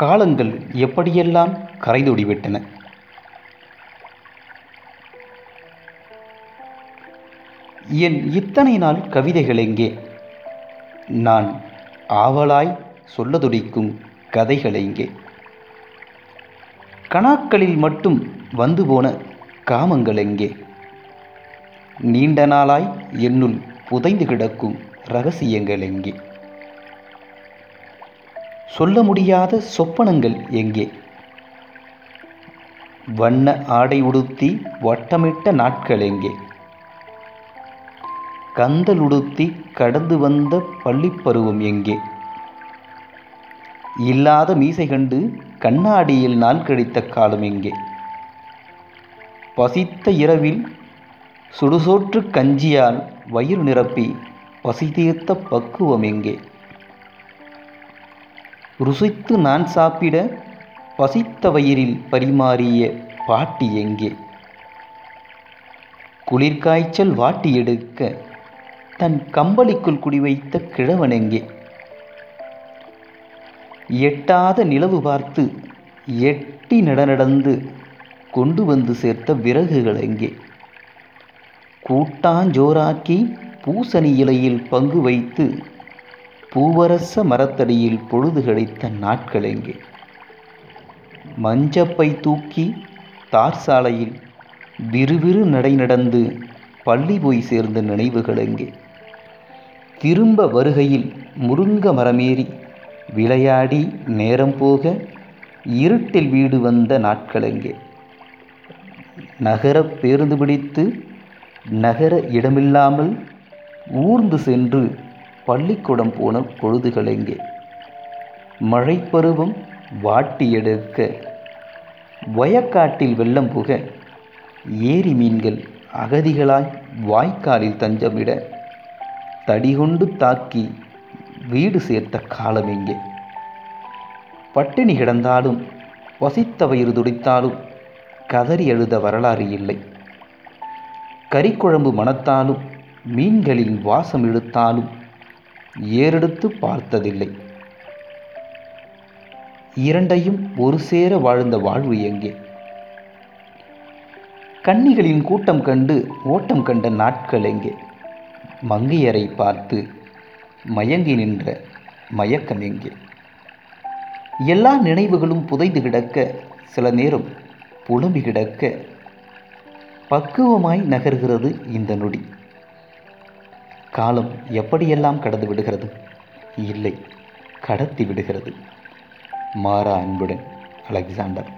காலங்கள் எப்படியெல்லாம் கரைதொடிவிட்டன? என் இத்தனை நாள் கவிதைகள் எங்கே? நான் ஆவலாய் சொல்ல துடிக்கும் கதைகள் எங்கே? கணாக்களில் மட்டும் வந்து போன காமங்கள் எங்கே? நீண்ட நாளாய் என்னுள் புதைந்து கிடக்கும் ரகசியங்கள் எங்கே? சொல்ல முடியாத சொப்பனங்கள் எங்கே? வண்ண ஆடை உடுத்தி வட்டமிட்ட நாட்கள் எங்கே? கந்தல் உடுத்தி கடந்து வந்த பள்ளிப்பருவம் எங்கே? இல்லாத மீசை கண்டு கண்ணாடியில் நாள் கழித்த காலம் எங்கே? பசித்த இரவில் சுடுசோற்று கஞ்சியால் வயிறு நிரப்பி பசி தீர்த்த பக்குவம் எங்கே? ருசித்து நான் சாப்பிட பசித்த வயிறில் பரிமாறிய பாட்டி எங்கே? குளிர்காய்ச்சல் வாட்டி எடுக்க தன் கம்பளிக்குள் குடிவைத்த கிழவன் எங்கே? எட்டாத நிலவு பார்த்து எட்டி நடநடந்து கொண்டு வந்து சேர்த்த விறகுகள் எங்கே? கூட்டாஞ்சோறாக்கி பூசணி இலையில் பங்கு வைத்து பூவரச மரத்தடியில் பொழுது கழித்த நாட்கள் எங்கே? மஞ்சப்பை தூக்கி தார் சாலையில் விறுவிறு நடை நடந்து பள்ளி போய் சேர்ந்த நினைவுகள் எங்கே? திரும்ப வருகையில் முருங்க மரமேறி விளையாடி நேரம் போக இருட்டில் வீடு வந்த நாட்கள் எங்கே? நகர பேருந்து பிடித்து நகர இடமில்லாமல் ஊர்ந்து சென்று பள்ளிக்கூடம் போன பொழுதுகள் எங்கே? மழைப்பருவம் வாட்டி எடுக்க. வயக்காட்டில் வெள்ளம் புக. ஏரி மீன்கள் அகதிகளாய் வாய்க்காலில் தஞ்சமிட. தடிகொண்டு தாக்கி வீடு சேர்த்த காலம் எங்கே? பட்டினி கிடந்தாலும் வசித்த வயிறு துடித்தாலும் கதறி எழுத வரலாறு இல்லை. கறிக்குழம்பு மணத்தாலும் மீன்களின் வாசம் இழுத்தாலும் ஏறெடுத்து பார்த்ததில்லை. இரண்டையும் ஒரு சேர வாழ்ந்த வாழ்வு எங்கே கன்னிகளின் கூட்டம் கண்டு ஓட்டம் கண்ட நாட்கள் எங்கே? மங்கையரை பார்த்து மயங்கி நின்ற மயக்கம் எங்கே? எல்லா நினைவுகளும் புதைந்து கிடக்க சில நேரம் புலம்பி கிடக்க பக்குவமாய் நகர்கிறது இந்த நொடி. காலம் எப்படியெல்லாம் கடந்து விடுகிறது? இல்லை கடத்தி விடுகிறது. மாறா அன்புடன் அலெக்சாண்டர்.